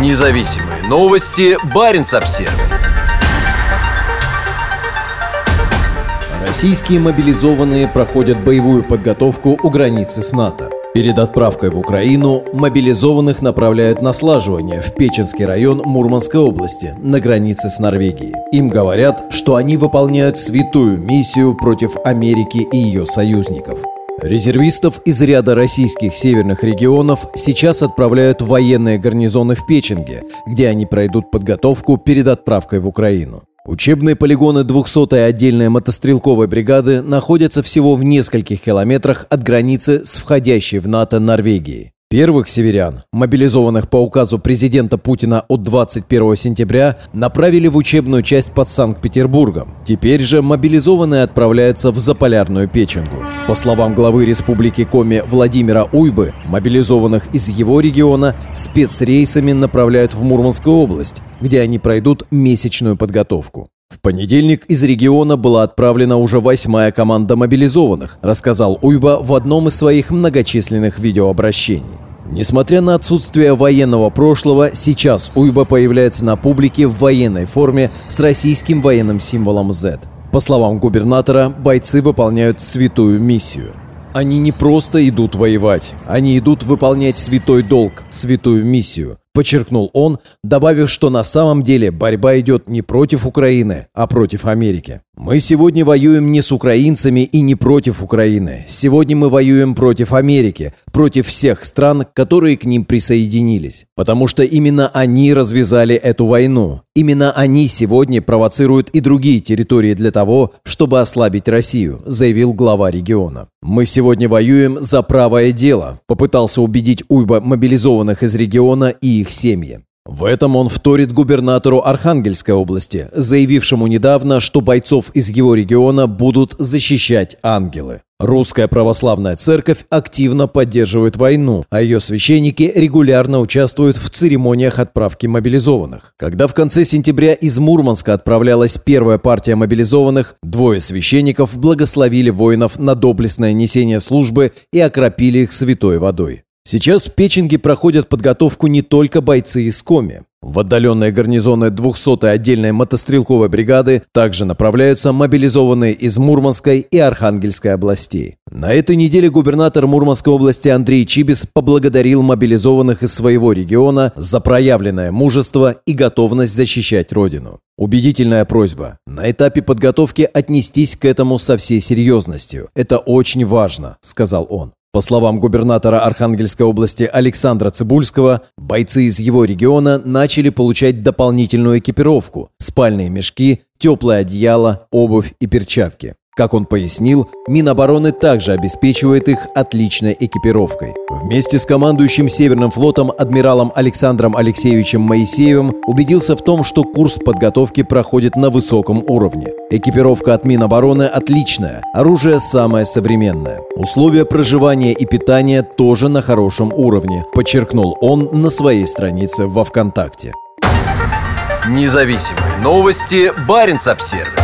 Независимые новости. Барин обсерва Российские мобилизованные проходят боевую подготовку у границы с НАТО. Перед отправкой в Украину мобилизованных направляют на слаживание в Печенский район Мурманской области на границе с Норвегией. Им говорят, что они выполняют святую миссию против Америки и ее союзников. Резервистов из ряда российских северных регионов сейчас отправляют в военные гарнизоны в Печенге, где они пройдут подготовку перед отправкой в Украину. Учебные полигоны 200-й отдельной мотострелковой бригады находятся всего в нескольких километрах от границы с входящей в НАТО Норвегией. Первых северян, мобилизованных по указу президента Путина от 21 сентября, направили в учебную часть под Санкт-Петербургом. Теперь же мобилизованные отправляются в Заполярную Печенгу. По словам главы Республики Коми Владимира Уйбы, мобилизованных из его региона спецрейсами направляют в Мурманскую область, где они пройдут месячную подготовку. В понедельник из региона была отправлена уже восьмая команда мобилизованных, рассказал Уйба в одном из своих многочисленных видеообращений. Несмотря на отсутствие военного прошлого, сейчас Уйба появляется на публике в военной форме с российским военным символом Z. По словам губернатора, бойцы выполняют святую миссию. Они не просто идут воевать, они идут выполнять святой долг, святую миссию, Подчеркнул он, добавив, что на самом деле борьба идет не против Украины, а против Америки. Мы сегодня воюем не с украинцами и не против Украины. Сегодня мы воюем против Америки, против всех стран, которые к ним присоединились. Потому что именно они развязали эту войну. Именно они сегодня провоцируют и другие территории для того, чтобы ослабить Россию, заявил глава региона. Мы сегодня воюем за правое дело, попытался убедить Уйба мобилизованных из региона и их семьи. В этом он вторит губернатору Архангельской области, заявившему недавно, что бойцов из его региона будут защищать ангелы. Русская православная церковь активно поддерживает войну, а ее священники регулярно участвуют в церемониях отправки мобилизованных. Когда в конце сентября из Мурманска отправлялась первая партия мобилизованных, двое священников благословили воинов на доблестное несение службы и окропили их святой водой. Сейчас в Печенге проходят подготовку не только бойцы из Коми. В отдаленные гарнизоны 200-й отдельной мотострелковой бригады также направляются мобилизованные из Мурманской и Архангельской областей. На этой неделе губернатор Мурманской области Андрей Чибис поблагодарил мобилизованных из своего региона за проявленное мужество и готовность защищать родину. Убедительная просьба. На этапе подготовки отнестись к этому со всей серьезностью. Это очень важно, сказал он. По словам губернатора Архангельской области Александра Цибульского, бойцы из его региона начали получать дополнительную экипировку – спальные мешки, теплое одеяло, обувь и перчатки. Как он пояснил, Минобороны также обеспечивает их отличной экипировкой. Вместе с командующим Северным флотом адмиралом Александром Алексеевичем Моисеевым убедился в том, что курс подготовки проходит на высоком уровне. Экипировка от Минобороны отличная, оружие самое современное. Условия проживания и питания тоже на хорошем уровне, подчеркнул он на своей странице во ВКонтакте. Независимые новости. Барин обсервис